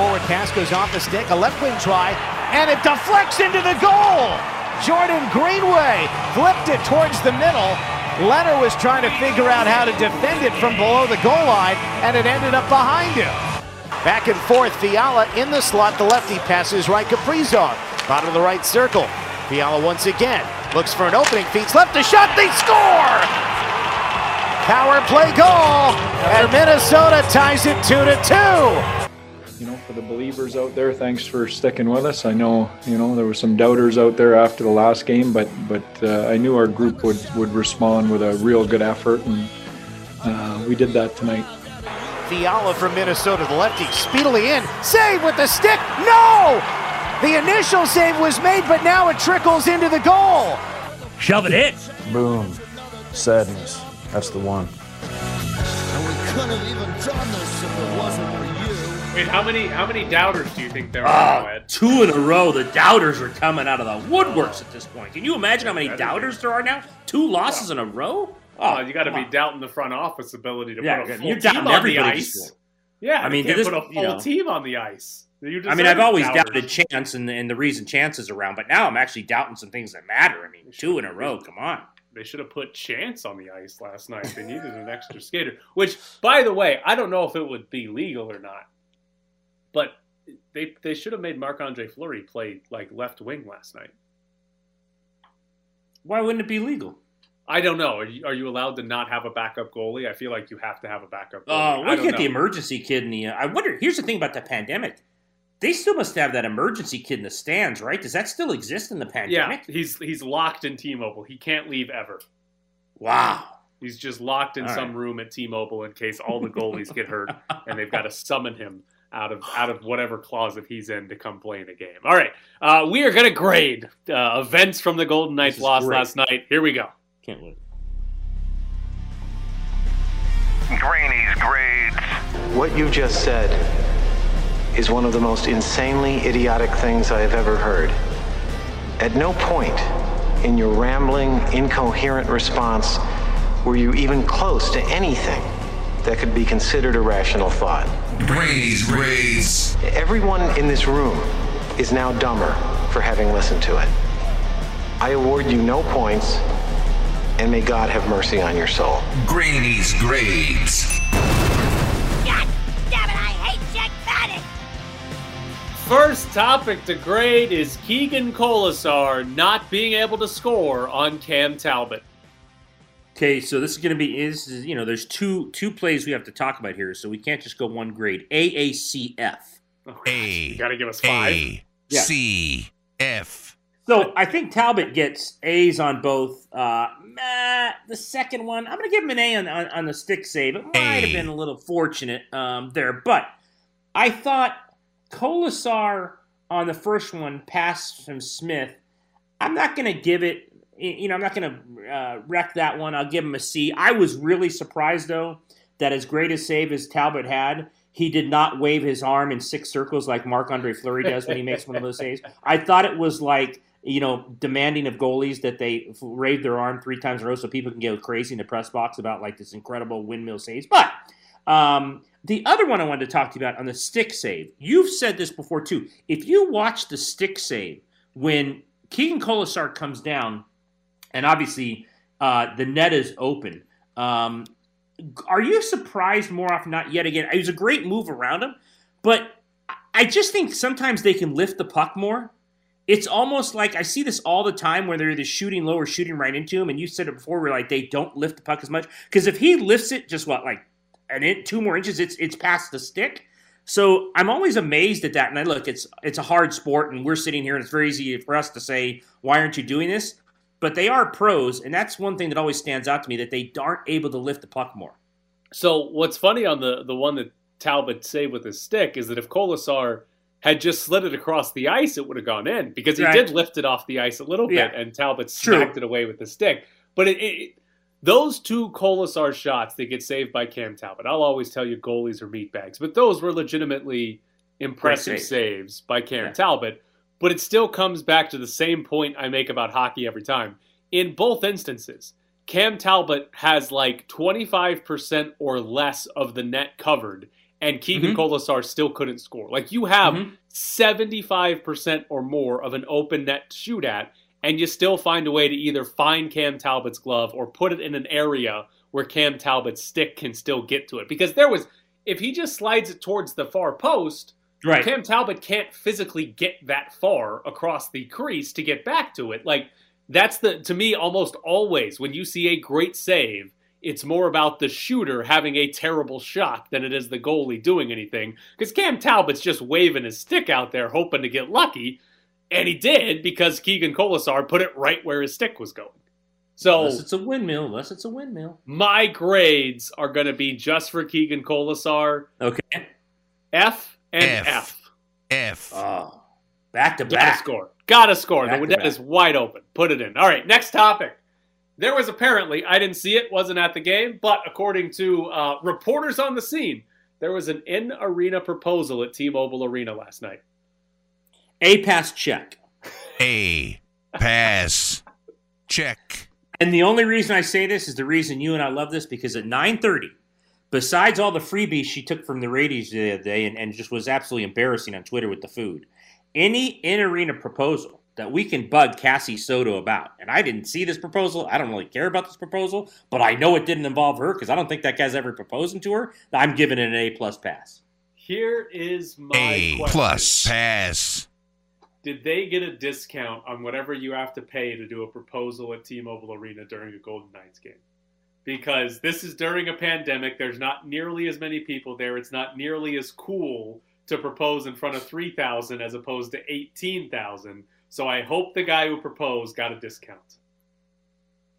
forward pass goes off the stick. A left wing try, and it deflects into the goal. Jordan Greenway flipped it towards the middle. Leonard was trying to figure out how to defend it from below the goal line, and it ended up behind him. Back and forth, Fiala in the slot. The lefty passes right Kaprizov. Bottom of the right circle. Fiala once again looks for an opening, feeds left a shot. They score! Power play goal, and Minnesota ties it two to two. You know, for the believers out there, thanks for sticking with us. I know, you know, there were some doubters out there after the last game, but but uh, I knew our group would would respond with a real good effort, and uh, we did that tonight. Fiala from Minnesota, the lefty, speedily in, save with the stick. No, the initial save was made, but now it trickles into the goal. Shove it in. Boom. Sadness. That's the one. And we couldn't have even done this if it wasn't for you. Wait, how many how many doubters do you think there are? Ah, Ed? two in a row. The doubters are coming out of the woodworks at this point. Can you imagine how many That'd be- doubters there are now? Two losses in a row? Oh, you got to be on. doubting the front office ability to Yeah, put a full you're team on the ice. Yeah, I mean, you can't this- put a full you know. team on the ice. I mean, I've always doubters. doubted chance and, and the reason chance is around, but now I'm actually doubting some things that matter. I mean, two in a row. Come on. They should have put Chance on the ice last night. They needed an extra skater. Which, by the way, I don't know if it would be legal or not, but they they should have made Marc Andre Fleury play like left wing last night. Why wouldn't it be legal? I don't know. Are you, are you allowed to not have a backup goalie? I feel like you have to have a backup. Oh, look don't at the emergency kid in the. Uh, I wonder. Here's the thing about the pandemic. They still must have that emergency kid in the stands, right? Does that still exist in the pandemic? Yeah, he's he's locked in T-Mobile. He can't leave ever. Wow. He's just locked in All some right. room at T-Mobile in case all the goalies get hurt, and they've got to summon him out of out of whatever closet he's in to come play in a game. All right, uh, we are going to grade uh, events from the Golden Knights loss great. last night. Here we go. Can't wait. Graney's grades. What you just said is one of the most insanely idiotic things I have ever heard. At no point in your rambling, incoherent response were you even close to anything that could be considered a rational thought. Graney's grades. Everyone in this room is now dumber for having listened to it. I award you no points, and may God have mercy on your soul. Graney's grades. God damn it, I hate Jack Paddock! First topic to grade is Keegan Kolesar not being able to score on Cam Talbot. Okay, so this is going to be is is, you know there's two two plays we have to talk about here, so we can't just go one grade. AACF. A. Got to give us five. A. Yeah. C. F. So I think Talbot gets A's on both. Uh, meh, the second one, I'm going to give him an A on, on, on the stick save. It might A. have been a little fortunate um, there, but I thought Kolesar on the first one, pass from Smith. I'm not going to give it. You know, I'm not going to uh, wreck that one. I'll give him a C. I was really surprised though that as great a save as Talbot had, he did not wave his arm in six circles like Marc Andre Fleury does when he makes one of those saves. I thought it was like you know demanding of goalies that they wave their arm three times in a row so people can go crazy in the press box about like this incredible windmill saves. But um, the other one I wanted to talk to you about on the stick save, you've said this before too. If you watch the stick save when Keegan Kolesar comes down, and obviously uh, the net is open. Um, are you surprised more often not yet again? It was a great move around him, but I just think sometimes they can lift the puck more. It's almost like I see this all the time where they're either shooting low or shooting right into him. And you said it before, where like they don't lift the puck as much because if he lifts it just what like an inch, two more inches, it's it's past the stick. So I'm always amazed at that. And I look, it's it's a hard sport, and we're sitting here, and it's very easy for us to say, "Why aren't you doing this?" But they are pros, and that's one thing that always stands out to me that they aren't able to lift the puck more. So what's funny on the the one that Talbot saved with his stick is that if Kolesar had just slid it across the ice, it would have gone in because he Right. did lift it off the ice a little Yeah. bit, and Talbot True. it away with the stick. But it, it, those two Kolesar shots that get saved by Cam Talbot, I'll always tell you goalies are meatbags, but those were legitimately impressive save. saves by Cam Yeah. Talbot. But it still comes back to the same point I make about hockey every time. In both instances, Cam Talbot has like 25% or less of the net covered, and Keegan Mhm. Kolesar still couldn't score. Like you have Mhm. 75% or more of an open net shoot at, and you still find a way to either find Cam Talbot's glove or put it in an area where Cam Talbot's stick can still get to it. Because there was, if he just slides it towards the far post, Right. Cam Talbot can't physically get that far across the crease to get back to it. Like that's the to me almost always when you see a great save, it's more about the shooter having a terrible shot than it is the goalie doing anything. Because Cam Talbot's just waving his stick out there hoping to get lucky, and he did because Keegan Kolesar put it right where his stick was going. So Unless it's a windmill. Unless it's a windmill. my grades are going to be just for Keegan Kolesar Okay. F and F. F. F. Oh, back to back. Gotta score. Gotta score. Back the to net is wide open. Put it in. All right, next topic. There was apparently, I didn't see it, wasn't at the game, but according to uh, reporters on the scene, there was an in arena proposal at T Mobile Arena last night. A pass check. A. Pass. Check. And the only reason I say this is the reason you and I love this because at 9:30, besides all the freebies she took from the Radies the other day and, and just was absolutely embarrassing on Twitter with the food, any in-arena proposal that we can bug Cassie Soto about, and I didn't see this proposal. I don't really care about this proposal, but I know it didn't involve her because I don't think that guy's ever proposing to her. I'm giving it an A plus pass. Here is my A question. plus. Pass. Did they get a discount on whatever you have to pay to do a proposal at T Mobile Arena during a Golden Knights game? Because this is during a pandemic. There's not nearly as many people there. It's not nearly as cool to propose in front of 3,000 as opposed to 18,000. So I hope the guy who proposed got a discount.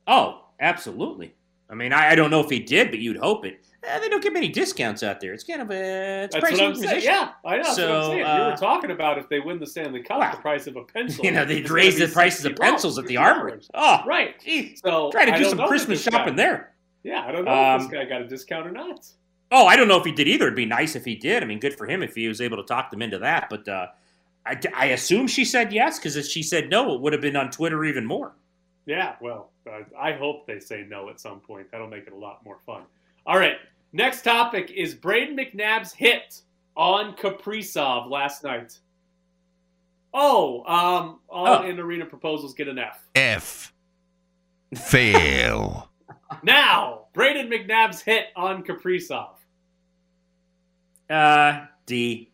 Oh, absolutely. I mean, I, I don't know if he did, but you'd hope it. Eh, they don't get many discounts out there. It's kind of a it's That's pricey what I'm saying. Yeah, I know. That's what I'm So, saying. you uh, were talking about if they win the Stanley Cup, Wow. the price of a pencil. You know, gonna raise the prices of pencils at the $50. armory. Oh, Right. geez. So Try to do some Christmas guy- shopping there. Yeah, I don't know Um, if this guy got a discount or not. Oh, I don't know if he did either. It'd be nice if he did. I mean, good for him if he was able to talk them into that. But uh, I, I assume she said yes because if she said no, it would have been on Twitter even more. Yeah, well, uh, I hope they say no at some point. That'll make it a lot more fun. All right, next topic is Brayden McNabb's hit on Kaprizov last night. Oh, um, all Oh. in arena proposals get an F. F. Fail. Now, Brayden McNabb's hit on Kaprizov. Uh, D.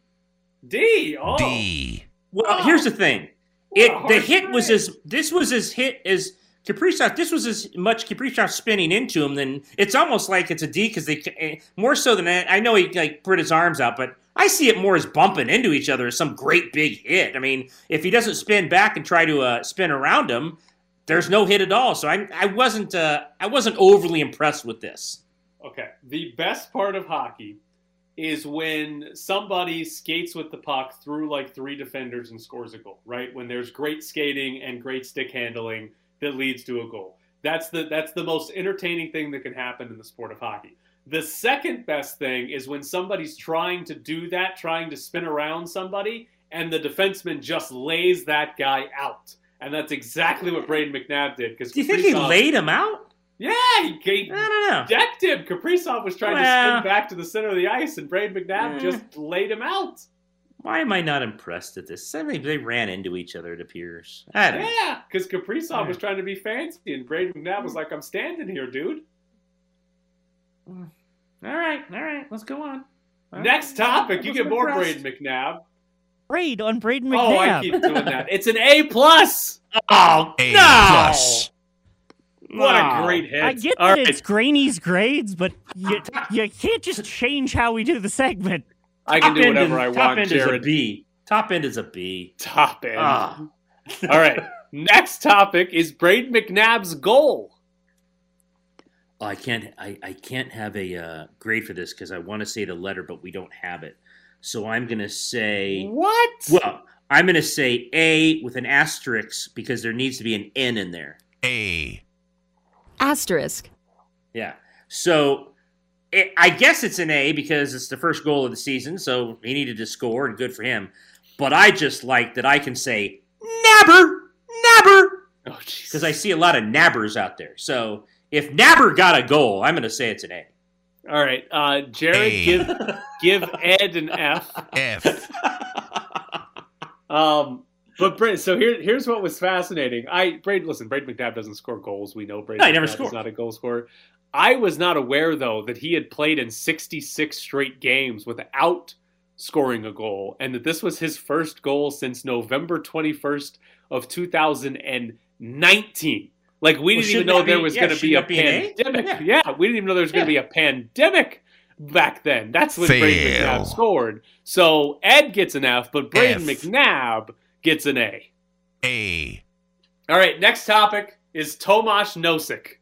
D. Oh, D. Well, Oh. here's the thing. It the hit was as this was as hit as Kaprizov. This was as much Kaprizov spinning into him than it's almost like it's a D because they eh, more so than I, I know he like put his arms out, but I see it more as bumping into each other as some great big hit. I mean, if he doesn't spin back and try to uh, spin around him, there's no hit at all. So I I wasn't uh, I wasn't overly impressed with this. Okay. The best part of hockey is when somebody skates with the puck through like three defenders and scores a goal, right? When there's great skating and great stick handling that leads to a goal. That's the that's the most entertaining thing that can happen in the sport of hockey. The second best thing is when somebody's trying to do that, trying to spin around somebody, and the defenseman just lays that guy out. And that's exactly what Brayden McNabb did. Because Do you think he laid him out? Yeah, he, he I don't know. decked him. Kaprizov was trying to spin back to the center of the ice, and Brayden McNabb Eh. just laid him out. Why am I not impressed at this? I mean, they ran into each other. It appears. I don't know. Yeah, because Kaprizov was trying to be fancy, and Brayden McNabb was like, "I'm standing here, dude." Mm. All right, all right, let's go on. All Next right. topic, you Wasn't get more impressed. Brayden McNabb. Braid on Brayden McNabb. Oh, I keep doing that. It's an A plus. Oh A no! plus. What No. a great hit! I get All that right, it's Graney's grades, but you, you can't just change how we do the segment. I can do end whatever is- I Top want, end is a B. Top end is a B. Top end. Ah. All right. Next topic is Brayden McNabb's goal. Oh, I can't. I, I can't have a uh, grade for this because I want to say the letter, but we don't have it. So I'm gonna say. What? Well, I'm gonna say A with an asterisk because there needs to be an N in there. A. Asterisk. Yeah. So it, I guess it's an A because it's the first goal of the season, so he needed to score, and good for him. But I just like that I can say Nabber, Nabber, Oh, because I see a lot of Nabbers out there. So if Nabber got a goal, I'm going to say it's an A. All right, uh, Jared, A. give give Ed an F. F. Um, but Brad, so here, here's what was fascinating. I Brad, listen, Brad McNabb doesn't score goals. We know Brad. No, he never McNabb scored. is not a goal scorer. I was not aware though that he had played in 66 straight games without scoring a goal, and that this was his first goal since November 21st of 2019. Like we Well, didn't even know there be- was yeah, going to be a be an A? pandemic. Yeah. Yeah. we didn't even know there was going to Yeah. be a pandemic back then. That's when Brayden Fail. McNabb scored. So Ed gets an F, but Brayden F. McNabb gets an A. A. All right, next topic is Tomas Nosek.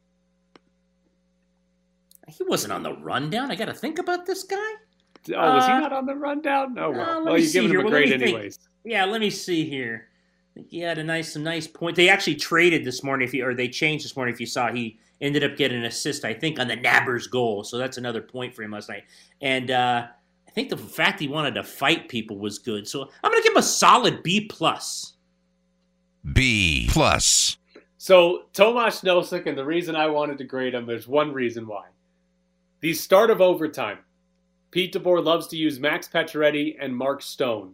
He wasn't on the rundown. I got to think about this guy. Oh, was he Uh, not on the rundown? Oh, uh, well. let well, you're see giving here. him a Well, let grade me think. anyways. Yeah, let me see here. I think he had a nice, some nice point. They actually traded this morning, if you, or they changed this morning. If you saw, he ended up getting an assist, I think, on the Nabbers goal. So that's another point for him last night. And uh, I think the fact he wanted to fight people was good. So I'm going to give him a solid B plus. B. Plus. So Tomas Nosek, and the reason I wanted to grade him, there's one reason why. The start of overtime. Pete DeBoer loves to use Max Pacioretty and Mark Stone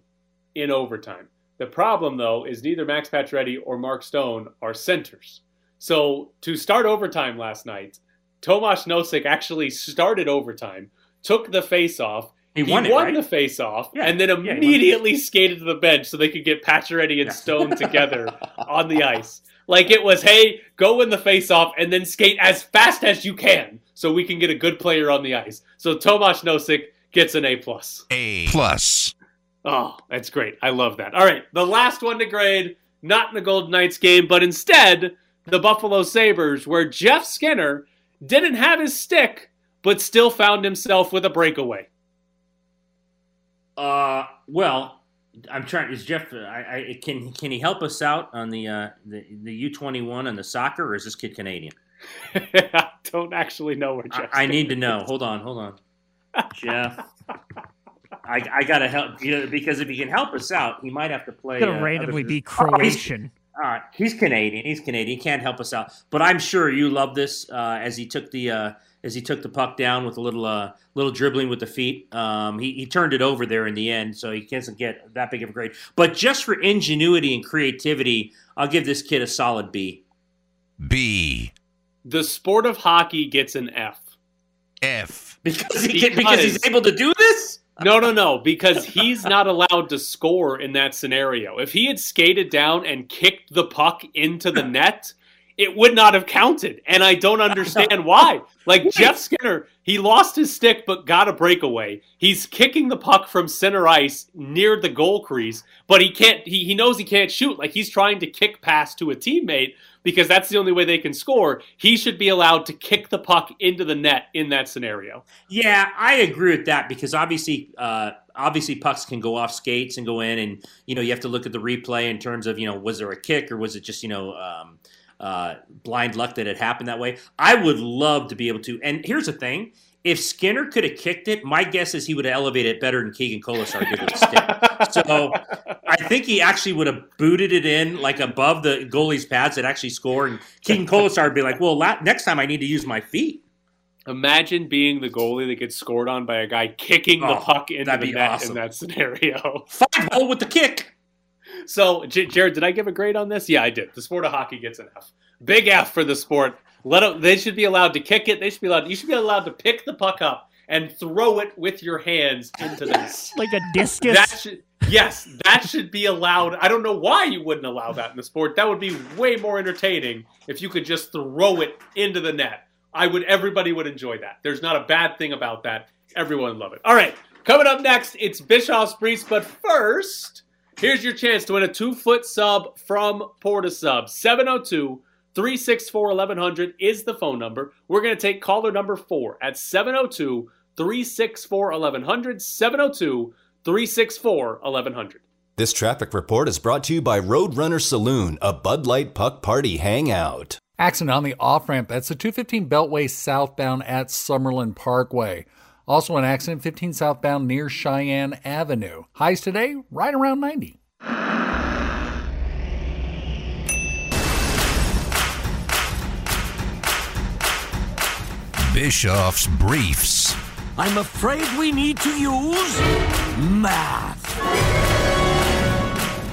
in overtime. The problem, though, is neither Max Pacioretty or Mark Stone are centers. So to start overtime last night, Tomas Nosek actually started overtime, took the face off. He won it, right? the face off, Yeah. and then Yeah, immediately skated to the bench so they could get Pacioretty and Stone together on the ice. Like it was, hey, go win the face off and then skate as fast as you can so we can get a good player on the ice. So Tomas Nosek gets an A plus. A. Plus. Oh, that's great. I love that. All right, the last one to grade, not in the Golden Knights game, but instead the Buffalo Sabres, where Jeff Skinner didn't have his stick, but still found himself with a breakaway. Uh, well, I'm trying. Is Jeff? I, I can can he help us out on the uh, the the U twenty one and the soccer, or is this kid Canadian? I don't actually know where I, Jeff I need to know. is. Hold on, hold on. Jeff, I, I gotta help you know, because if he can help us out, he might have to play. It's gonna uh, randomly other- be Oh, he's- Croatian. all right, he's Canadian. He's Canadian. He can't help us out, but I'm sure you love this uh, as he took the uh, as he took the puck down with a little uh, little dribbling with the feet. Um, he, he turned it over there in the end, so he doesn't get that big of a grade. But just for ingenuity and creativity, I'll give this kid a solid B. B. The sport of hockey gets an F. F. Because he can, because he's able to do this. No, no, no, because he's not allowed to score in that scenario. If he had skated down and kicked the puck into the net, it would not have counted. And I don't understand why. Like Jeff Skinner, he lost his stick but got a breakaway. He's kicking the puck from center ice near the goal crease, but he can't he, he knows he can't shoot. Like he's trying to kick pass to a teammate because that's the only way they can score. He should be allowed to kick the puck into the net in that scenario. Yeah, I agree with that because obviously, uh, obviously pucks can go off skates and go in, and you know you have to look at the replay in terms of you know was there a kick or was it just you know um, uh, blind luck that it happened that way. I would love to be able to. And here's the thing: if Skinner could have kicked it, my guess is he would have elevated it better than Keegan Kolesar did with a stick. So I think he actually would have booted it in like above the goalie's pads that actually score, and Keegan Kolesar would be like, "Well, la- next time I need to use my feet." Imagine being the goalie that gets scored on by a guy kicking the Oh, puck into the net awesome. in that scenario. Five hole with the kick. So, J- Jared, did I give a grade on this? Yeah, I did. The sport of hockey gets an F. Big F for the sport. Let them, they should be allowed to kick it. They should be allowed. You should be allowed to pick the puck up and throw it with your hands into the net. Like a discus. That should, yes, that should be allowed. I don't know why you wouldn't allow that in the sport. That would be way more entertaining if you could just throw it into the net. I would. Everybody would enjoy that. There's not a bad thing about that. Everyone would love it. All right, coming up next, it's Bischoff's Briefs. But first, here's your chance to win a two foot sub from Porta Sub. 702 364 1100 is the phone number. We're going to take caller number four at 702 364 1100. 702 364 1100. This traffic report is brought to you by Roadrunner Saloon, a Bud Light Puck Party hangout. Accident on the off ramp. That's the 215 Beltway southbound at Summerlin Parkway. Also, an accident 15 southbound near Cheyenne Avenue. Highs today, right around 90. Bischoff's Briefs. I'm afraid we need to use math.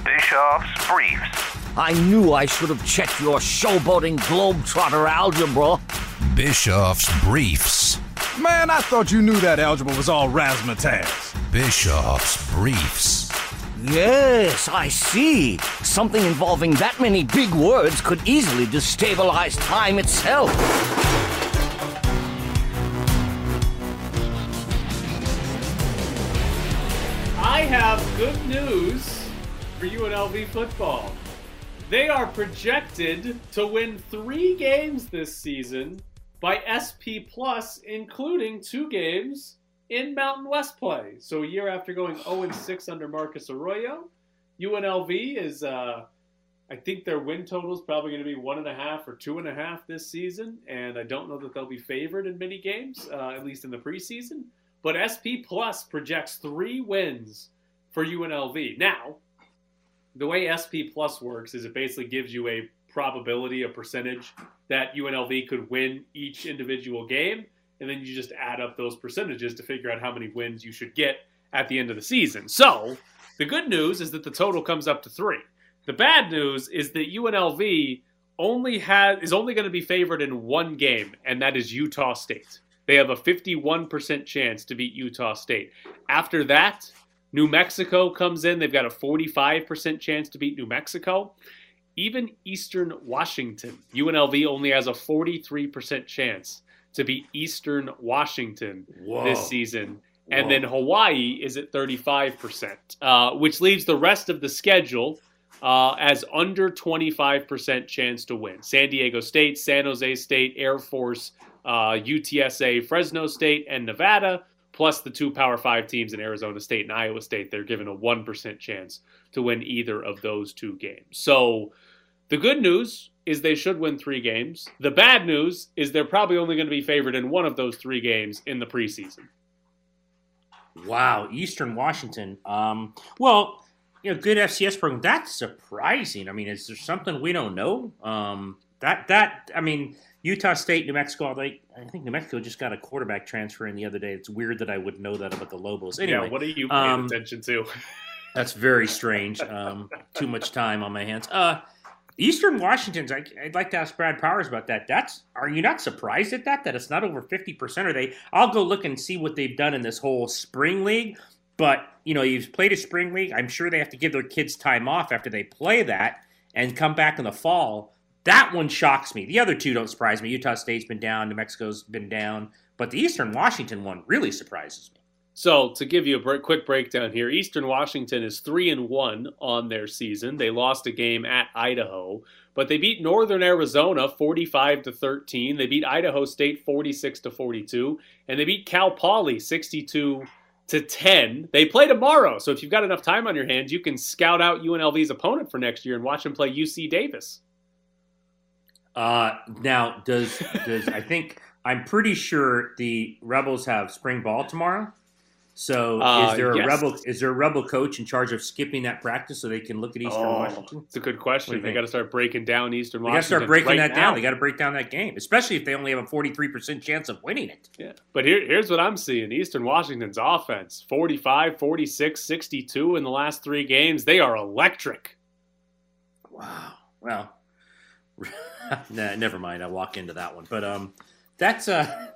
Bischoff's Briefs. I knew I should have checked your showboating globetrotter algebra. Bischoff's Briefs. Man, I thought you knew that algebra was all razzmatazz. Bischoff's Briefs. Yes, I see. Something involving that many big words could easily destabilize time itself. I have good news for UNLV football. They are projected to win three games this season by SP Plus, including two games in Mountain West play. So a year after going 0 6 under Marcus Arroyo, UNLV is, uh, I think their win total is probably going to be one and a half or two and a half this season, and I don't know that they'll be favored in many games, uh, at least in the preseason. But SP Plus projects three wins for UNLV. Now, the way SP Plus works is it basically gives you a probability, a percentage that UNLV could win each individual game, and then you just add up those percentages to figure out how many wins you should get at the end of the season. So, the good news is that the total comes up to three. The bad news is that UNLV only has is only going to be favored in one game, and that is Utah State. They have a 51% chance to beat Utah State. After that, New Mexico comes in. They've got a 45% chance to beat New Mexico. Even Eastern Washington, UNLV only has a 43% chance to beat Eastern Washington Whoa. this season. And Whoa. then Hawaii is at 35%, uh, which leaves the rest of the schedule uh, as under 25% chance to win. San Diego State, San Jose State, Air Force, uh, UTSA, Fresno State, and Nevada, plus the two Power Five teams in Arizona State and Iowa State. They're given a 1% chance to win either of those two games. So the good news is they should win three games. The bad news is they're probably only going to be favored in one of those three games in the preseason. Wow, Eastern Washington. Um, well, you know, good FCS program. That's surprising. I mean, is there something we don't know? Um, that that I mean, Utah State, New Mexico. They, I think New Mexico just got a quarterback transfer in the other day. It's weird that I would know that about the Lobos. Anyway, yeah, what are you paying um, attention to? That's very strange. Um, too much time on my hands. Uh, Eastern Washington's. I, would like to ask Brad Powers about that. That's. Are you not surprised at that? That it's not over fifty percent? Are they? I'll go look and see what they've done in this whole spring league. But you know, you've played a spring league. I'm sure they have to give their kids time off after they play that and come back in the fall. That one shocks me. The other two don't surprise me. Utah State's been down. New Mexico's been down. But the Eastern Washington one really surprises me. So to give you a quick breakdown here, Eastern Washington is three and one on their season. They lost a game at Idaho, but they beat Northern Arizona forty-five to thirteen. They beat Idaho State forty-six to forty-two, and they beat Cal Poly sixty-two to ten. They play tomorrow, so if you've got enough time on your hands, you can scout out UNLV's opponent for next year and watch them play UC Davis. Uh, now, does does I think I'm pretty sure the Rebels have spring ball tomorrow. So Uh, is there a yes. rebel? Is there a rebel coach in charge of skipping that practice so they can look at Eastern Oh, Washington? it's a good question. They got to start breaking down Eastern Washington. They got to start breaking right that now. down. They got to break down that game, especially if they only have a 43% chance of winning it. Yeah. But here, here's what I'm seeing Eastern Washington's offense 45, 46, 62 in the last three games. They are electric. Wow. Well, nah, never mind. I'll walk into that one. But um, that's uh,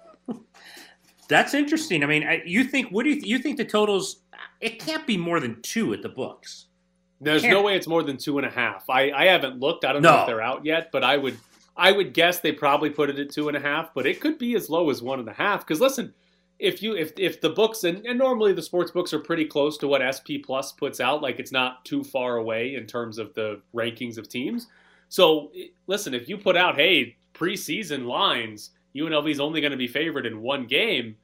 that's interesting. I mean, you think what do you you think the totals? It can't be more than two at the books. There's no way it's more than two and a half. I, I haven't looked. I don't know if they're out yet, but I would I would guess they probably put it at two and a half, but it could be as low as one and a half. Because listen, if you if if the books and, and normally the sports books are pretty close to what SP Plus puts out, like it's not too far away in terms of the rankings of teams. So eh, listen, if you put out hey preseason lines, UNLV is only going to be favored in one game.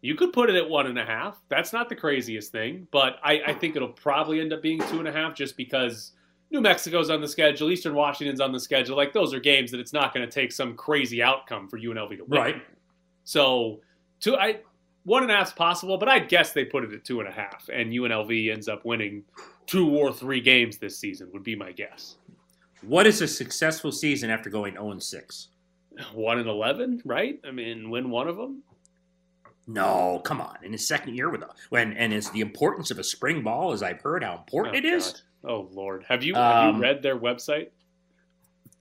You could put it at one and a half. That's not the craziest thing, but I, I think it'll probably end up being two and a half just because New Mexico's on the schedule, Eastern Washington's on the schedule. Like those are games that it's not going to take some crazy outcome for UNLV to win. Right. So two, I one and a half's possible, but I'd guess they put it at two and a half, and UNLV ends up winning two or three games this season. Would be my guess. What is a successful season after going 0 and 6? One and eleven, right? I mean, win one of them. No, come on. In his second year with a, when and it's the importance of a spring ball, as I've heard how important Oh, it is. God. Oh Lord, have you have Um, you read their website?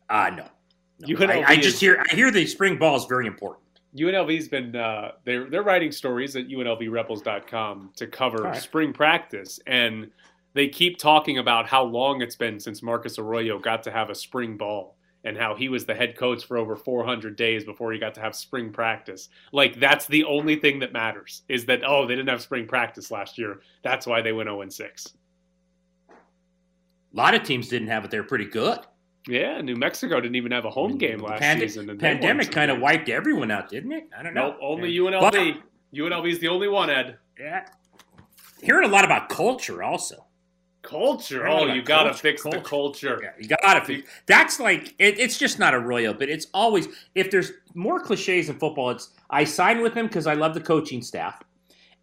Ah, no. no. UNLV I, I just is- hear I hear the spring ball is very important. UNLV's been uh, they're they're writing stories at UNLVRebels.com to cover right. spring practice, and they keep talking about how long it's been since Marcus Arroyo got to have a spring ball, and how he was the head coach for over 400 days before he got to have spring practice. Like that's the only thing that matters is that oh they didn't have spring practice last year. That's why they went 0 and 6. A lot of teams didn't have it. They're pretty good. Yeah, New Mexico didn't even have a home mm-hmm. game last Pande- season. and pandemic kind of wiped everyone out, didn't it? I don't know. Nope, only Yeah. UNLV. UNLV's the only one, Ed. Yeah. Hearing a lot about culture also. Culture. Oh, you gotta culture, fix the culture. You gotta fix. That's like it, it's just not a royal, but it's always if there's more cliches in football. It's I sign with them because I love the coaching staff,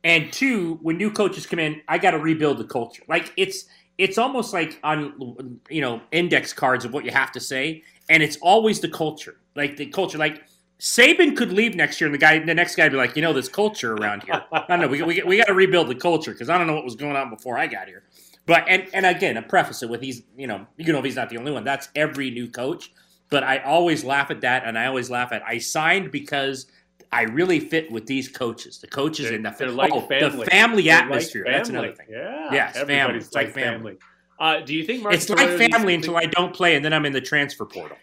and two, when new coaches come in, I got to rebuild the culture. Like it's it's almost like on you know index cards of what you have to say, and it's always the culture. Like the culture, like. Saban could leave next year, and the guy, the next guy, would be like, you know, this culture around here. I don't know. We, we, we got to rebuild the culture because I don't know what was going on before I got here. But and and again, I preface it with he's you know you know he's not the only one. That's every new coach. But I always laugh at that, and I always laugh at I signed because I really fit with these coaches. The coaches They're, and the they're like oh, family. the family They're like atmosphere. That's another thing. Yeah. Yes, family. It's like family. Uh, do you think Marcus It's like family until I don't play, and then I'm in the transfer portal.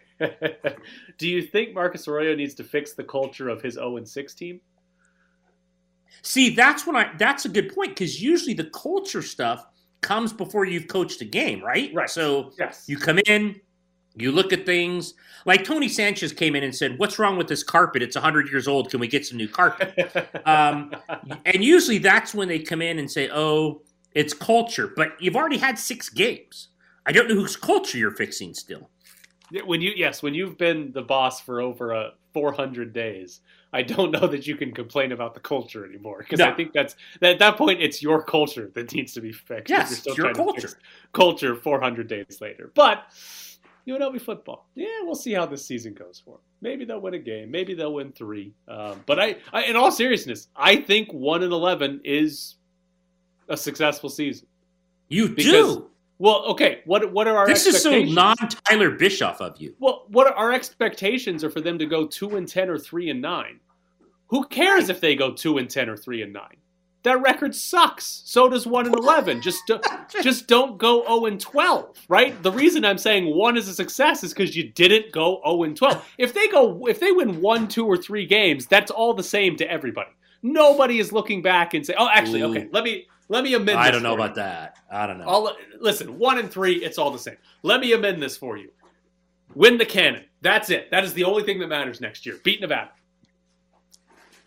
Do you think Marcus Arroyo needs to fix the culture of his 0 and 6 team? See, that's when I. That's a good point because usually the culture stuff comes before you've coached a game, right? Right. So yes. you come in, you look at things. Like Tony Sanchez came in and said, "What's wrong with this carpet? It's 100 years old. Can we get some new carpet?" um, and usually that's when they come in and say, "Oh, it's culture." But you've already had six games. I don't know whose culture you're fixing still. When you yes, when you've been the boss for over a 400 days, I don't know that you can complain about the culture anymore because I think that's at that point it's your culture that needs to be fixed. Yes, you're still it's your culture. culture 400 days later. But you know, UNLV football, yeah, we'll see how this season goes for them. Maybe they'll win a game. Maybe they'll win three. Um, but I, I, in all seriousness, I think one and 11 is a successful season. You Because- do. Well, okay. What what are our This is so expectations? non Tyler Bischoff of you. Well, what are our expectations are for them to go two and ten or three and nine. Who cares if they go two and ten or three and nine? That record sucks. So does one and eleven. Just do, just don't go zero and twelve, right? The reason I'm saying one is a success is because you didn't go zero and twelve. If they go, if they win one, two, or three games, that's all the same to everybody. Nobody is looking back and say, "Oh, actually, okay, let me let me amend." I don't know for you. about that. I don't know. I'll, listen, one and three, it's all the same. Let me amend this for you. Win the cannon. That's it. That is the only thing that matters next year. Beat Nevada.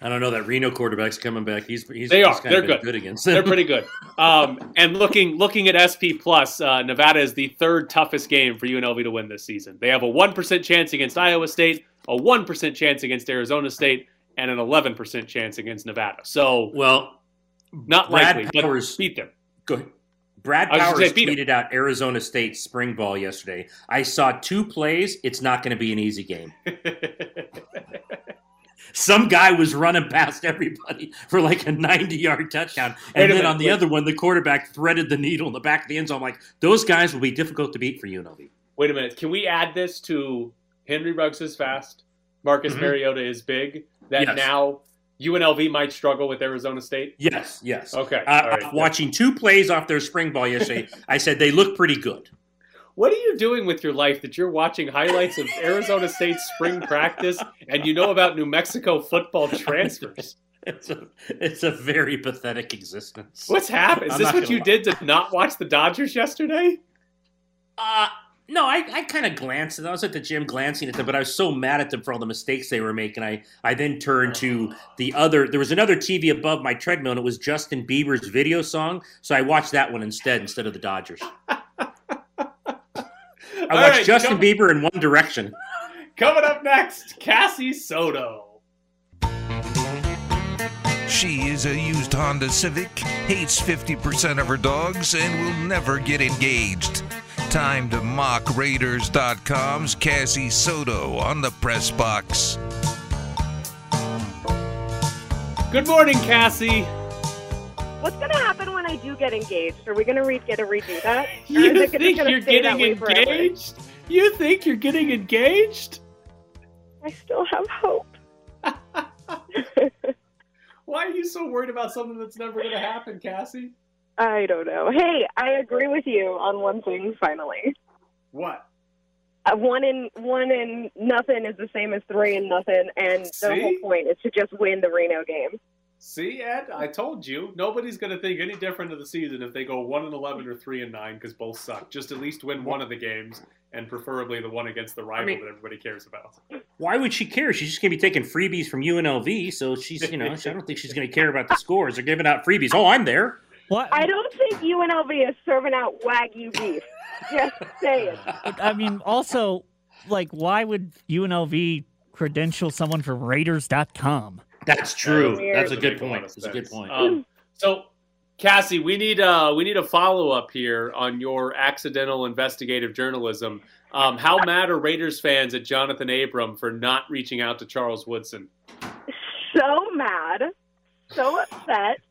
I don't know that Reno quarterback's coming back. He's he's They he's are. kinda They're good. good against They're pretty good. Um, and looking looking at SP plus, uh, Nevada is the third toughest game for UNLV to win this season. They have a one percent chance against Iowa State, a one percent chance against Arizona State, and an eleven percent chance against Nevada. So well, not Brad likely, Powers- but beat them. Go ahead. Brad Powers tweeted out Arizona State spring ball yesterday. I saw two plays. It's not going to be an easy game. Some guy was running past everybody for like a 90 yard touchdown. And then minute, on the wait. other one, the quarterback threaded the needle in the back of the end zone. I'm like, those guys will be difficult to beat for UNLV. Wait a minute. Can we add this to Henry Ruggs is fast, Marcus Mhm. Mariota is big? That Yes. now UNLV might struggle with Arizona State. Yes, yes. Okay. Uh, all right. Watching two plays off their spring ball yesterday, I said they look pretty good. What are you doing with your life that you're watching highlights of Arizona State spring practice and you know about New Mexico football transfers? It's a, it's a very pathetic existence. What's happened? Is I'm this what you lie. did to not watch the Dodgers yesterday? Uh, no, I, I kind of glanced at I was at the gym glancing at them, but I was so mad at them for all the mistakes they were making. I, I then turned to the other. There was another TV above my treadmill, and it was Justin Bieber's video song. So I watched that one instead, instead of the Dodgers. I watched right, Justin come- Bieber in One Direction. Coming up next, Cassie Soto. She is a used Honda Civic, hates 50% of her dogs, and will never get engaged. Time to mock Raiders.com's Cassie Soto on the press box. Good morning, Cassie. What's gonna happen when I do get engaged? Are we gonna re- get to redo that? You is it just think gonna you're getting way forever? engaged? You think you're getting engaged? I still have hope. Why are you so worried about something that's never going to happen, Cassie? I don't know. Hey, I agree with you on one thing. Finally, What? uh, one in one in nothing is the same as three in nothing, and the See? whole point is to just win the Reno game. See, Ed, I told you nobody's going to think any different of the season if they go one and eleven or three and nine because both suck. Just at least win one of the games, and preferably the one against the rival mean- that everybody cares about. Why would she care? She's just gonna be taking freebies from UNLV, so she's you know I don't think she's gonna care about the scores. They're giving out freebies. Oh, I'm there. What? I don't think UNLV is serving out wagyu beef. Just saying. I mean, also, like, why would UNLV credential someone from Raiders.com? That's true. Weird. That's a good Make a lot point. That's a good point. Um, so, Cassie, we need uh, we need a follow up here on your accidental investigative journalism. Um, how mad are Raiders fans at Johnathan Abram for not reaching out to Charles Woodson? So mad, so upset.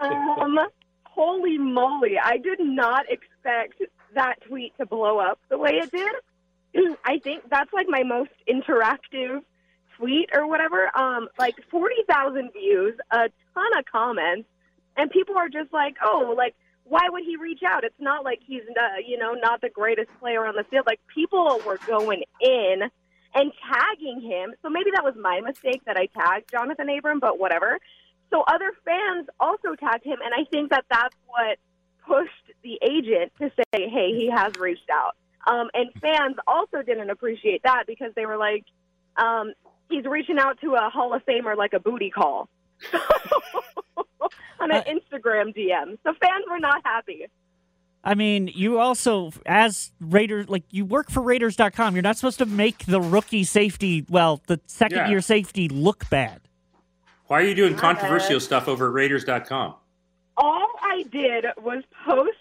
Um, holy moly! I did not expect that tweet to blow up the way it did. I think that's like my most interactive tweet or whatever. Um, like forty thousand views, a ton of comments, and people are just like, "Oh, like why would he reach out? It's not like he's, uh, you know, not the greatest player on the field. Like people were going in and tagging him. So maybe that was my mistake that I tagged Johnathan Abram, but whatever. So other fans also tagged him, and I think that that's what pushed the agent to say, "Hey, he has reached out." Um, and fans also didn't appreciate that because they were like, um, "He's reaching out to a Hall of Famer like a booty call." on an Instagram DM. So fans were not happy. I mean, you also, as Raiders, like, you work for Raiders.com. You're not supposed to make the rookie safety, well, the second Yeah. year safety look bad. Why are you doing My controversial bad. stuff over at Raiders.com? all I did was post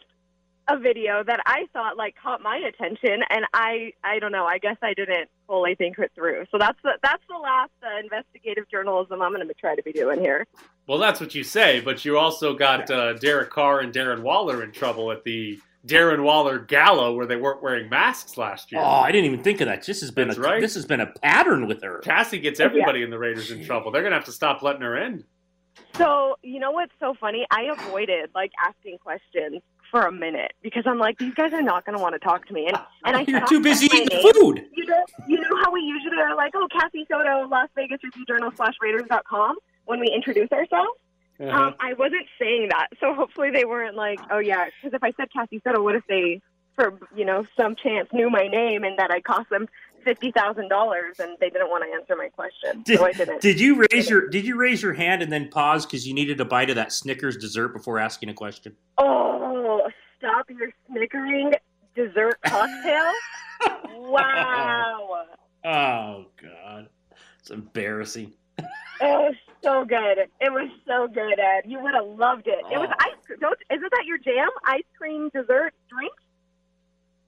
a video that I thought like caught my attention, and I I don't know. I guess I didn't fully think it through. So that's the that's the last uh, investigative journalism I'm going to try to be doing here. Well, that's what you say, but you also got uh, Derek Carr and Darren Waller in trouble at the Darren Waller Gala where they weren't wearing masks last year. Oh, I didn't even think of that. This has been That's a right. this has been a pattern with her. Cassie gets everybody in the Raiders in trouble. They're gonna have to stop letting her in. So you know what's so funny? I avoided like asking questions for a minute because I'm like, these guys are not going to want to talk to me, and and I You're too busy eating name. food. You know, you know how we usually are like, oh, Cassie Soto, Las Vegas Review Journal slash Raiders.com when we introduce ourselves. Uh-huh. Um, I wasn't saying that, so hopefully they weren't like, oh yeah, because if I said Cassie Soto, what if they, for you know, some chance knew my name and that I cost them fifty thousand dollars and they didn't want to answer my question, Did, so I didn't. did you raise your Did you raise your hand and then pause because you needed a bite of that Snickers dessert before asking a question? Oh, stop your snickering dessert cocktail! wow, Oh God, it's embarrassing. So good. It was so good, Ed. You would have loved it. It was Oh. ice. Don't isn't that your jam? Ice cream dessert drink?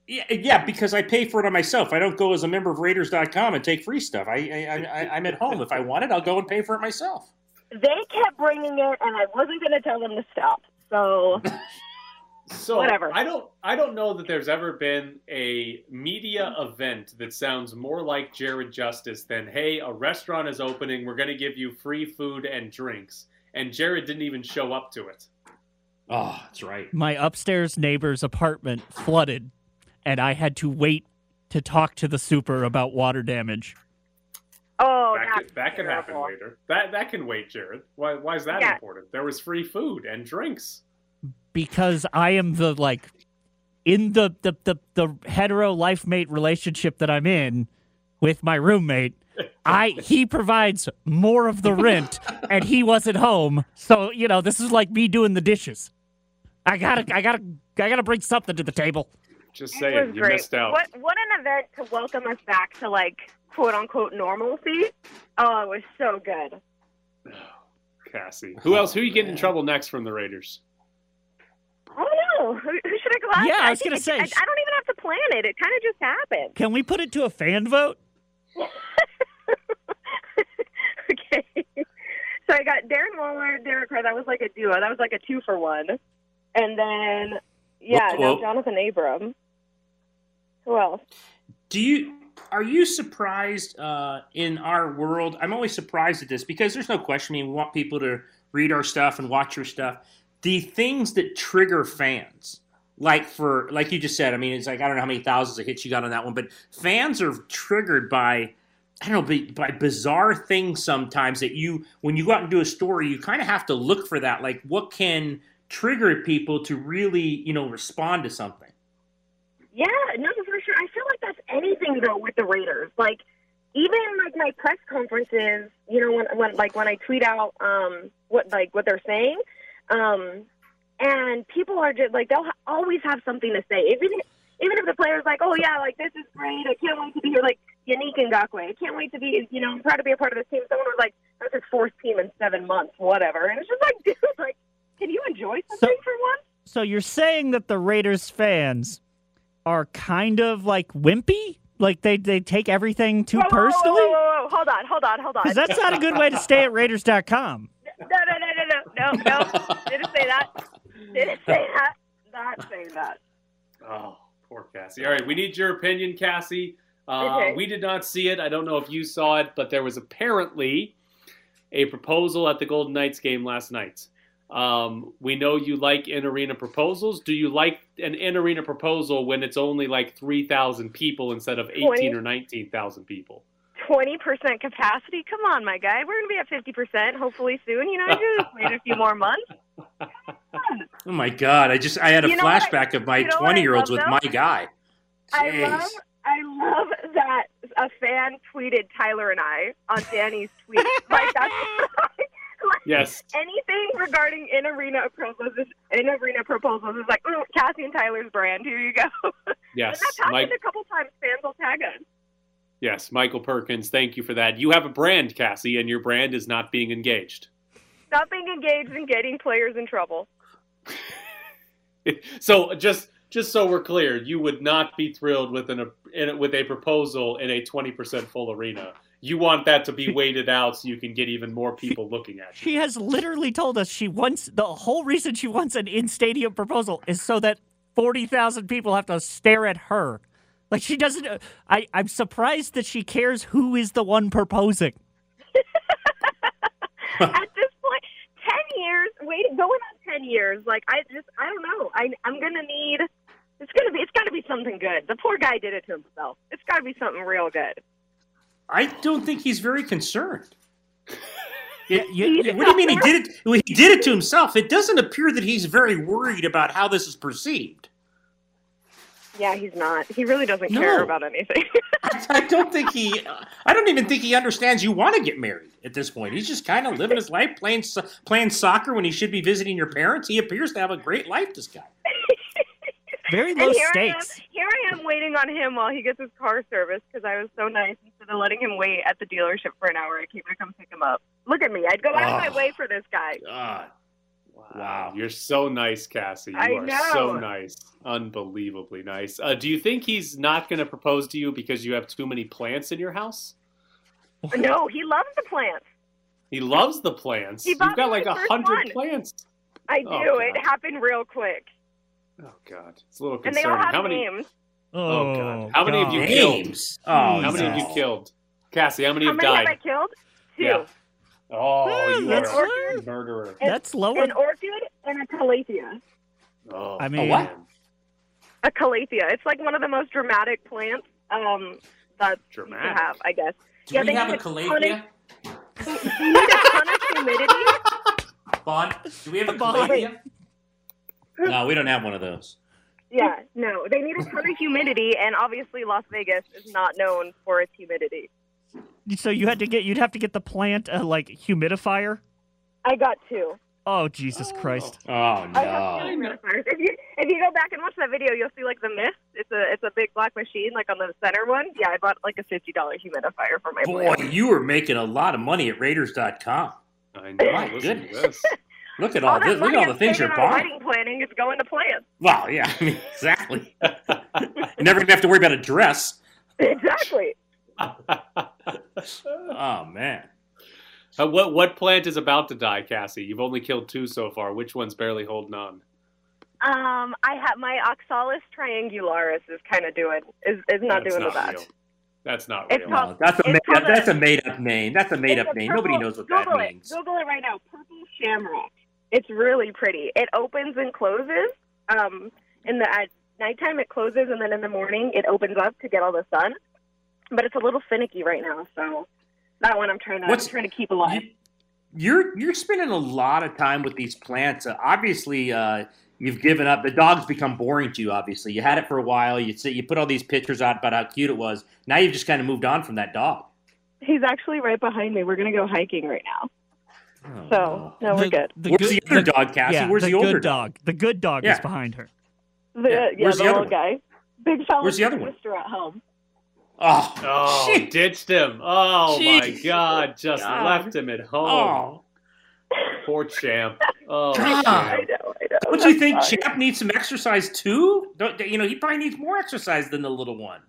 Yeah, uh, yeah, because I pay for it on myself. I don't go as a member of Raiders.com and take free stuff. I, I, I I'm at home. If I want it, I'll go and pay for it myself. They kept bringing it, and I wasn't going to tell them to stop. So So Whatever. I don't I don't know that there's ever been a media event that sounds more like Jared Justice than hey, a restaurant is opening, we're gonna give you free food and drinks. And Jared didn't even show up to it. Oh, that's right. My upstairs neighbor's apartment flooded, and I had to wait to talk to the super about water damage. Oh, that that's could, that could happen later. That that can wait, Jared. Why why is that Yeah. important? There was free food and drinks. Because I am the like in the the the, the hetero life mate relationship that I'm in with my roommate. I he provides more of the rent and he wasn't home. So, you know, this is like me doing the dishes. I gotta I gotta I gotta bring something to the table. Just It saying, was you great. missed out. What what an event to welcome us back to like quote unquote normalcy. Oh, it was so good. Cassie. Who else? Who you getting in oh, trouble next from the Raiders? I don't know. Who, who should I go after? Yeah, I was gonna say- I, I don't even have to plan it. It kind of just happened. Can we put it to a fan vote? okay. So I I got Darren Waller, Derek Carr. That was like a duo. That was like a two for one. And then, yeah, Whoa, no, whoa. Johnathan Abram. Who else? Do you are you surprised uh, in our world? I'm always surprised at this because there's no question. I mean, we want people to read our stuff and watch your stuff. The things that trigger fans, like for like you just said. I mean, it's like I don't know how many thousands of hits you got on that one, but fans are triggered by. I don't know, by, by bizarre things sometimes that you, when you go out and do a story, you kind of have to look for that. Like, what can trigger people to really, you know, respond to something? Yeah, no, for sure. I feel like that's anything though with the Raiders. Like even like my press conferences, you know, when when like when I tweet out um what like what they're saying, um, and people are just like they'll ha- always have something to say. Even even if the player's like, oh yeah, like this is great, I can't wait to be here. Like Yannick Ngakoue, I can't wait to be, you know, I'm proud to be a part of this team. Someone was like, that's his fourth team in seven months, whatever. And it's just like, dude, like, can you enjoy something for once? So you're saying that the Raiders fans are kind of like wimpy? Like they, they take everything too Whoa, whoa, whoa, personally? Whoa, whoa, whoa, hold on, hold on, hold on. Because that's not a good way to stay at Raiders.com. No, no. Didn't say that. Didn't say that. Not saying that. Oh, poor Cassie. All right, we need your opinion, Cassie. Uh, Okay. We did not see it. I don't know if you saw it, but there was apparently a proposal at the Golden Knights game last night. Um, we know you like in arena proposals. Do you like an in arena proposal when it's only like 3,000 people instead of 18 Twenty. or 19,000 people? Twenty percent capacity. Come on, my guy. We're gonna be at fifty percent hopefully soon. You know, just wait a few more months. Oh my god! I just I had a You know what I- flashback of my you know twenty year olds with though? my guy. I love, I love that a fan tweeted Tyler and I on Danny's tweet. like that's like, Yes. anything regarding in arena proposals. In arena proposals is like mm, Cassie and Tyler's brand. Here you go. Yes, and that's happened Mike. a couple times. Fans will tag us. Yes, Michael Perkins. Thank you for that. You have a brand, Cassie, and your brand is not being engaged. Stop being engaged in getting players in trouble. So just just so we're clear, you would not be thrilled with an in, with a proposal in a twenty percent full arena. You want that to be weighted out so you can get even more people looking at you. She has literally told us she wants the whole reason she wants an in stadium proposal is so that 40,000 people have to stare at her. Like she doesn't uh, I I'm surprised that she cares who is the one proposing. At this point, ten years, wait, going on ten years. Like I just, I don't know. I, I'm gonna need. It's gonna be. It's got to be something good. The poor guy did it to himself. It's got to be something real good. I don't think he's very concerned. It- you- what do you mean he did it? He did it to himself. It doesn't appear that he's very worried about how this is perceived. Yeah, he's not. He really doesn't No. care about anything. I don't think he. I don't even think he understands you want to get married at this point. He's just kind of living his life, playing playing soccer when he should be visiting your parents. He appears to have a great life. This guy. Very low here stakes. I am. Here I am waiting on him while he gets his car serviced because I was so nice. Instead of letting him wait at the dealership for an hour, I came to come pick him up. Look at me. I'd go out of Oh. my way for this guy. God. Wow, you're so nice, Cassie. You I are so nice, unbelievably nice. Uh, do you think he's not going to propose to you because you have too many plants in your house? No, he loves the plants. He loves the plants. He You've got like a hundred hundred one. plants. I do. Oh, it happened real quick. Oh God, it's a little And they concerning. all have How many? names. Oh God, how many have you God. killed? Names? Oh, how many have you killed? Cassie, how many How have many died? have I killed? Two. Yeah. Oh, Hmm, you that's- are a murderer. An- That's lower. An orchid and a calathea. Oh, I mean, what? A calathea. It's like one of the most dramatic plants um, that you Dramatic? have, I guess. Do yeah, we they have need a ton calathea? Of, you need a ton of humidity. Bond? Do we have a Bond. calathea? No, we don't have one of those. Yeah, no, they need a ton of humidity, and obviously Las Vegas is not known for its humidity. So you had to get you'd have to get the plant a like humidifier. I got two. Oh Jesus oh. Christ! Oh I got two no. If you if you go back and watch that video, you'll see like the mist. It's a it's a big black machine, like on the center one. Yeah, I bought like a fifty dollar humidifier for my Boy, plant. you were making a lot of money at Raiders.com. I know. My goodness. Look at all, all that this. Look at all I'm the things you're buying. wedding planning is going to plants. Well, yeah, I mean, exactly. You're never gonna have to worry about a dress. Exactly. Oh man. Uh, what what plant is about to die, Cassie? You've only killed two so far. Which one's barely holding on? Um, I have my Oxalis triangularis is kind of doing is is not That's doing not the best. real. That's not It's real. called- That's a It's made, called that's a- a made up name. That's a made up a name. purple- Nobody knows what Google that it. means. Google it right now. Purple shamrock. It's really pretty. It opens and closes. Um, in the at nighttime it closes, and then in the morning it opens up to get all the sun. But it's a little finicky right now, so that one I'm trying to What's- I'm trying to keep alive. You're you're spending a lot of time with these plants. Uh, obviously, uh, you've given up. The dog's become boring to you. Obviously, you had it for a while. You you put all these pictures out about how cute it was. Now you've just kind of moved on from that dog. He's actually right behind me. We're gonna go hiking right now. so no, we're good. Where's the other dog, Cassie? Yeah, Where's the, the, older good dog? The good dog is behind her. The, yeah, where's the, the other little one? guy. Big fella. Where's the other one? Sister at home. Oh, Oh, ditched him. Oh my God! Just God. left him at home. Oh. Poor champ. Oh, God. champ. I know, I know. Don't you think sorry. Champ needs some exercise too? Don't, you know, he probably needs more exercise than the little one.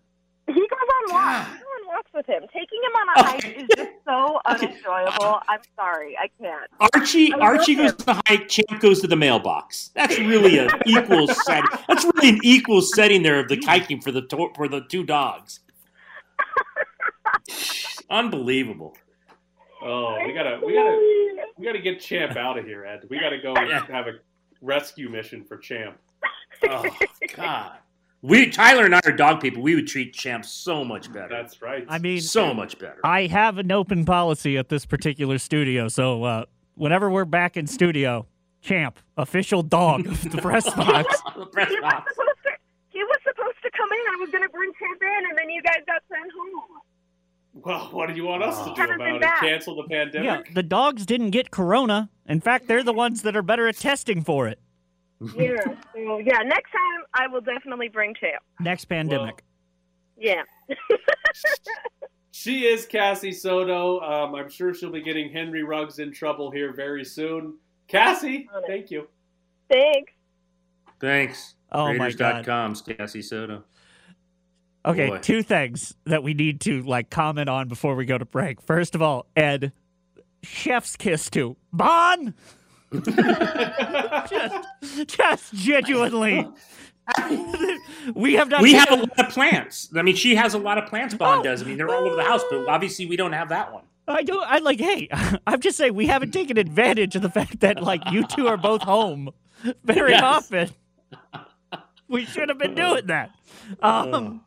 He goes on walks. I go on walks with him. Taking him on a hike is just so unenjoyable. I'm sorry, I can't. Archie, I Archie love goes to the hike. Champ goes to the mailbox. That's really an equal set. That's really an equal setting there of the hiking for the to- for the two dogs. Unbelievable. Oh, we gotta, we gotta, we gotta get Champ out of here, Ed. We gotta go have a rescue mission for Champ. Oh God. We Tyler and I are dog people. We would treat Champ so much better. That's right. I mean, so much better. I have an open policy at this particular studio, so uh, whenever we're back in studio, Champ, official dog of the press box. The press box. supposed to. He was supposed to come in. I was gonna bring Champ in, and then you guys got sent home. Well, what do you want us to do Haven't been about it? back. Cancel the pandemic? Yeah, pandemic? the dogs didn't get corona. In fact, they're the ones that are better at testing for it. Yeah. so, yeah. Next time, I will definitely bring Champ. Next pandemic. Yeah. She is Cassie Soto. Um, I'm sure she'll be getting Henry Ruggs in trouble here very soon. Cassie, thank you. Thanks. Thanks. Oh, my God. Raiders.com's Cassie Soto. Okay, Boy. two things that we need to like comment on before we go to break. First of all, Ed, chef's kiss to Bon. just, just genuinely, we have not. we have a a- lot of plants. I mean, she has a lot of plants. Bond does. I mean, they're all over the house, but obviously we don't have that one. I don't. I like. Hey, I'm just saying we haven't taken advantage of the fact that like you two are both home very Yes. often. We should have been doing that. Um,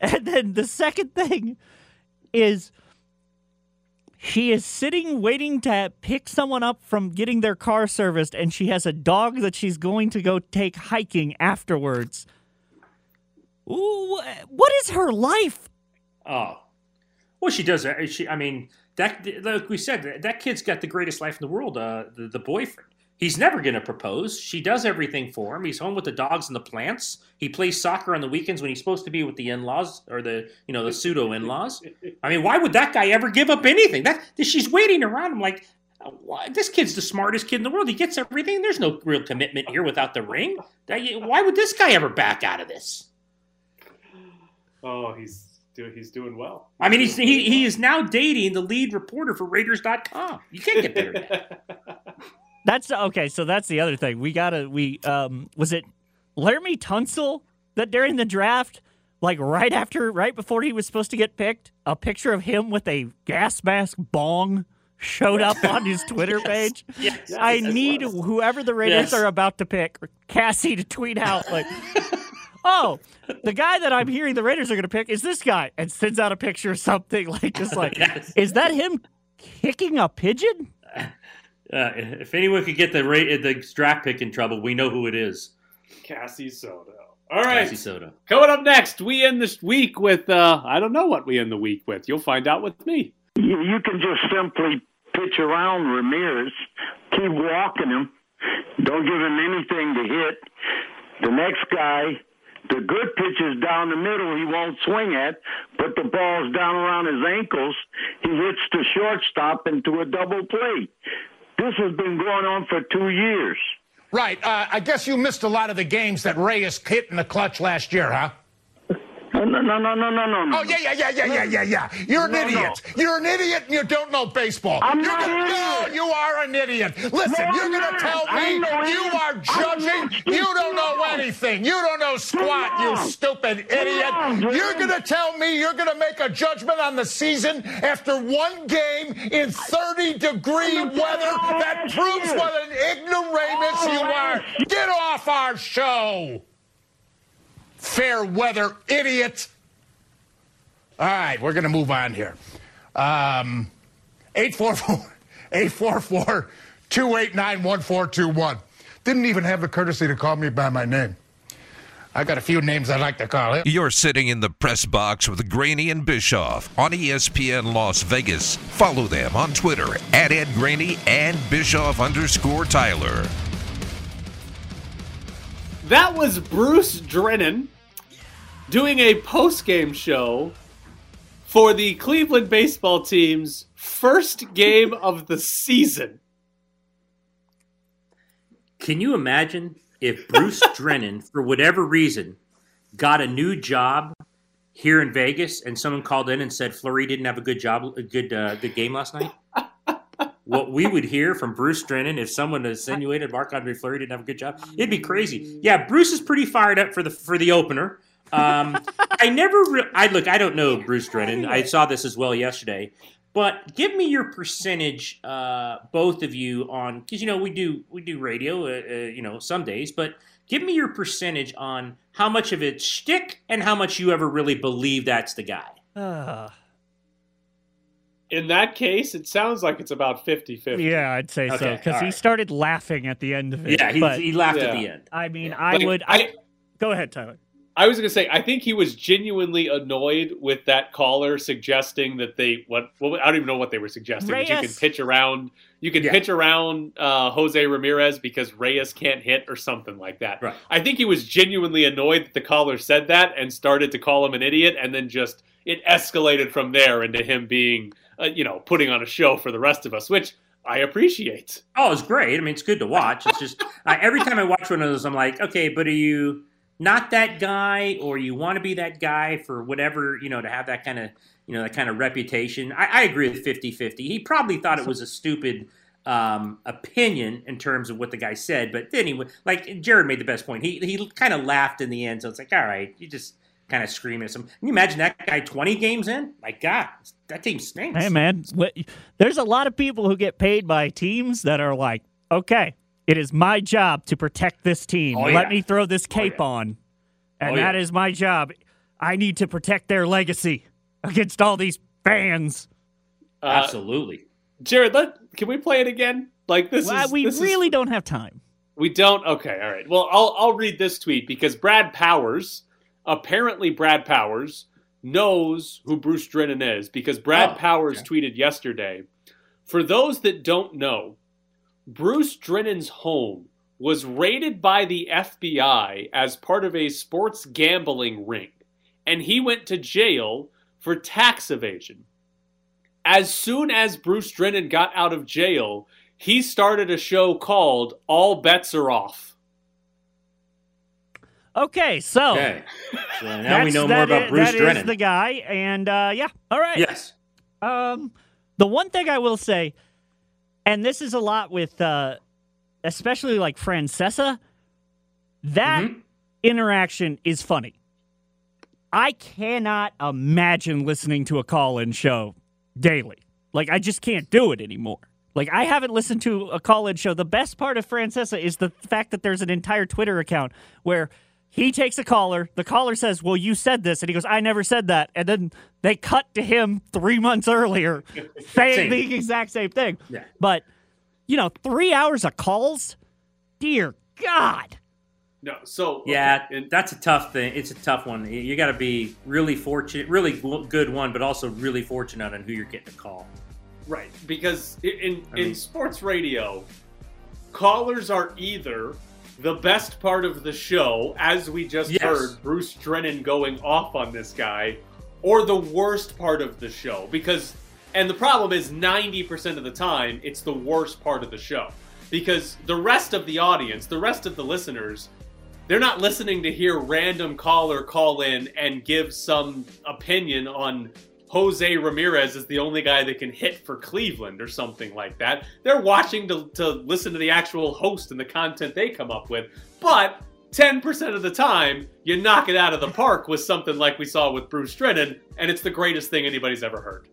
and then the second thing is she is sitting waiting to pick someone up from getting their car serviced, and she has a dog that she's going to go take hiking afterwards. Ooh, what is her life? Oh, well, she does. uh, She, I mean, that like we said, that, kid's got the greatest life in the world. Uh, the, the boyfriend. He's never going to propose. She does everything for him. He's home with the dogs and the plants. He plays soccer on the weekends when he's supposed to be with the in-laws or the you know the pseudo in-laws. I mean, why would that guy ever give up anything? That she's waiting around. I'm like, why, this kid's the smartest kid in the world. He gets everything. There's no real commitment here without the ring. Why would this guy ever back out of this? Oh, he's do, he's doing well. I mean, he's, he he is now dating the lead reporter for Raiders.com. You can't get better than that. That's okay. So that's the other thing. We gotta. We um. Was it Laremy Tunsil that during the draft, like right after, right before he was supposed to get picked, a picture of him with a gas mask bong showed up on his Twitter page. Yes. I Yes, need whoever the Raiders Yes. are about to pick, Cassie, to tweet out like. Oh, the guy that I'm hearing the Raiders are going to pick is this guy, and sends out a picture or something like just like, Yes. is that him kicking a pigeon? Uh, if anyone could get the Ra- the draft pick in trouble, we know who it is. Cassie Soto. All right. Cassie Soto. Coming up next, we end this week with uh, I don't know what we end the week with. You'll find out with me. You, you can just simply pitch around Ramirez, keep walking him, don't give him anything to hit. The next guy, the good pitches down the middle, he won't swing at, but the ball's down around his ankles. He hits the shortstop into a double play. This has been going on for two years. Right. Uh, I guess you missed a lot of the games that Reyes hit in the clutch last year, huh? No, no, no, no, no, no, no. Oh yeah, yeah, yeah, yeah, yeah, yeah, yeah. You're an No, no. idiot. You're an idiot, and you don't know baseball. I'm you're not gonna, an No, idiot. you are an idiot. Listen, No, you're gonna tell me you idiot. are judging. You don't know anything. You don't know squat. You stupid idiot. You're gonna tell me you're gonna make a judgment on the season after one game in 30 degree weather. That proves what an ignoramus you are. Get off our show. Fair weather idiot. All right, we're going to move on here. Um, 844 844 289 1421. Didn't even have the courtesy to call me by my name. I got a few names I'd like to call it. You're sitting in the press box with Graney and Bischoff on ESPN Las Vegas. Follow them on Twitter at Ed Graney and Bischoff underscore Tyler. That was Bruce Drennan doing a post-game show for the Cleveland baseball team's first game of the season. Can you imagine if Bruce Drennan, for whatever reason, got a new job here in Vegas, and someone called in and said Fleury didn't have a good job, a good uh, good game last night? what we would hear from Bruce Drennan if someone insinuated Marc-Andre Fleury didn't have a good job, it'd be crazy. Yeah, Bruce is pretty fired up for the for the opener. Um, I never, re- I look, I don't know Bruce Drennan. I saw this as well yesterday. But give me your percentage, uh, both of you, on because you know we do we do radio, uh, uh, you know, some days. But give me your percentage on how much of it's shtick and how much you ever really believe that's the guy. Uh, In that case, it sounds like it's about 50-50. yeah, I'd say so because all he started laughing at the end of it. Yeah, he, but, he laughed at the end. I mean, I Like, would. I, I- go ahead, Tyler. I was going to say, I think he was genuinely annoyed with that caller suggesting that they what. Well, I don't even know what they were suggesting. That you can pitch around, you can Yeah. pitch around uh, Jose Ramirez because Reyes can't hit or something like that. Right. I think he was genuinely annoyed that the caller said that and started to call him an idiot, and then just it escalated from there into him being, uh, you know, putting on a show for the rest of us, which I appreciate. Oh, it's great. I mean, it's good to watch. It's just uh, every time I watch one of those, I'm like, okay, but are you not that guy, or you want to be that guy for whatever you know to have that kind of you know that kind of reputation? I, I agree with 50-50. He probably thought it was a stupid um, opinion in terms of what the guy said, but then he like Jared made the best point. He he kind of laughed in the end, so it's like, all right, you just kind of screaming at some. Can you imagine that guy twenty games in? My God, that team stinks. Hey, man, there's a lot of people who get paid by teams that are like, okay, it is my job to protect this team. Oh, Let me throw this cape on, and Oh, that yeah. is my job. I need to protect their legacy against all these fans. Uh, Absolutely. Jared, let can we play it again? Like this Well, is we this is- really don't have time. We don't. Okay, all right. Well, I'll I'll read this tweet because Brad Powers, apparently Brad Powers knows who Bruce Drennan is because Brad Oh, Powers tweeted yesterday. For those that don't know, Bruce Drennan's home was raided by the FBI as part of a sports gambling ring, and he went to jail for tax evasion. As soon as Bruce Drennan got out of jail, he started a show called All Bets Are Off. Okay, so Okay. So now we know more about is- Bruce that is Drennan. the guy, and uh, yeah, all right. Yes. Um, the one thing I will say, and this is a lot with, uh, especially like Francesa, that Mm-hmm. interaction is funny. I cannot imagine listening to a call-in show daily. Like I just can't do it anymore. Like I haven't listened to a call-in show. The best part of Francesa is the fact that there's an entire Twitter account where he takes a caller, the caller says, "Well, you said this," and he goes, "I never said that," and then they cut to him three months earlier saying Same. the exact same thing. Yeah. But you know, three hours of calls, dear God. No, so Yeah, okay, that's a tough thing. It's a tough one. You got to be really fortunate, really good one, but also really fortunate on who you're getting a call. right because in in, I in sports radio, callers are either the best part of the show, as we just Yes. heard Bruce Drennan going off on this guy, or the worst part of the show because. And the problem is, 90% of the time, it's the worst part of the show. Because the rest of the audience, the rest of the listeners, they're not listening to hear random caller call in and give some opinion on Jose Ramirez is the only guy that can hit for Cleveland or something like that. They're watching to, to listen to the actual host and the content they come up with. But 10% of the time, you knock it out of the park with something like we saw with Bruce Drennan, and it's the greatest thing anybody's ever heard.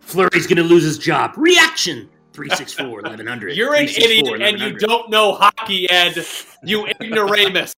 Fleury's going to lose his job. Reaction 364 1100. You're an idiot and you don't know hockey, Ed. You ignoramus.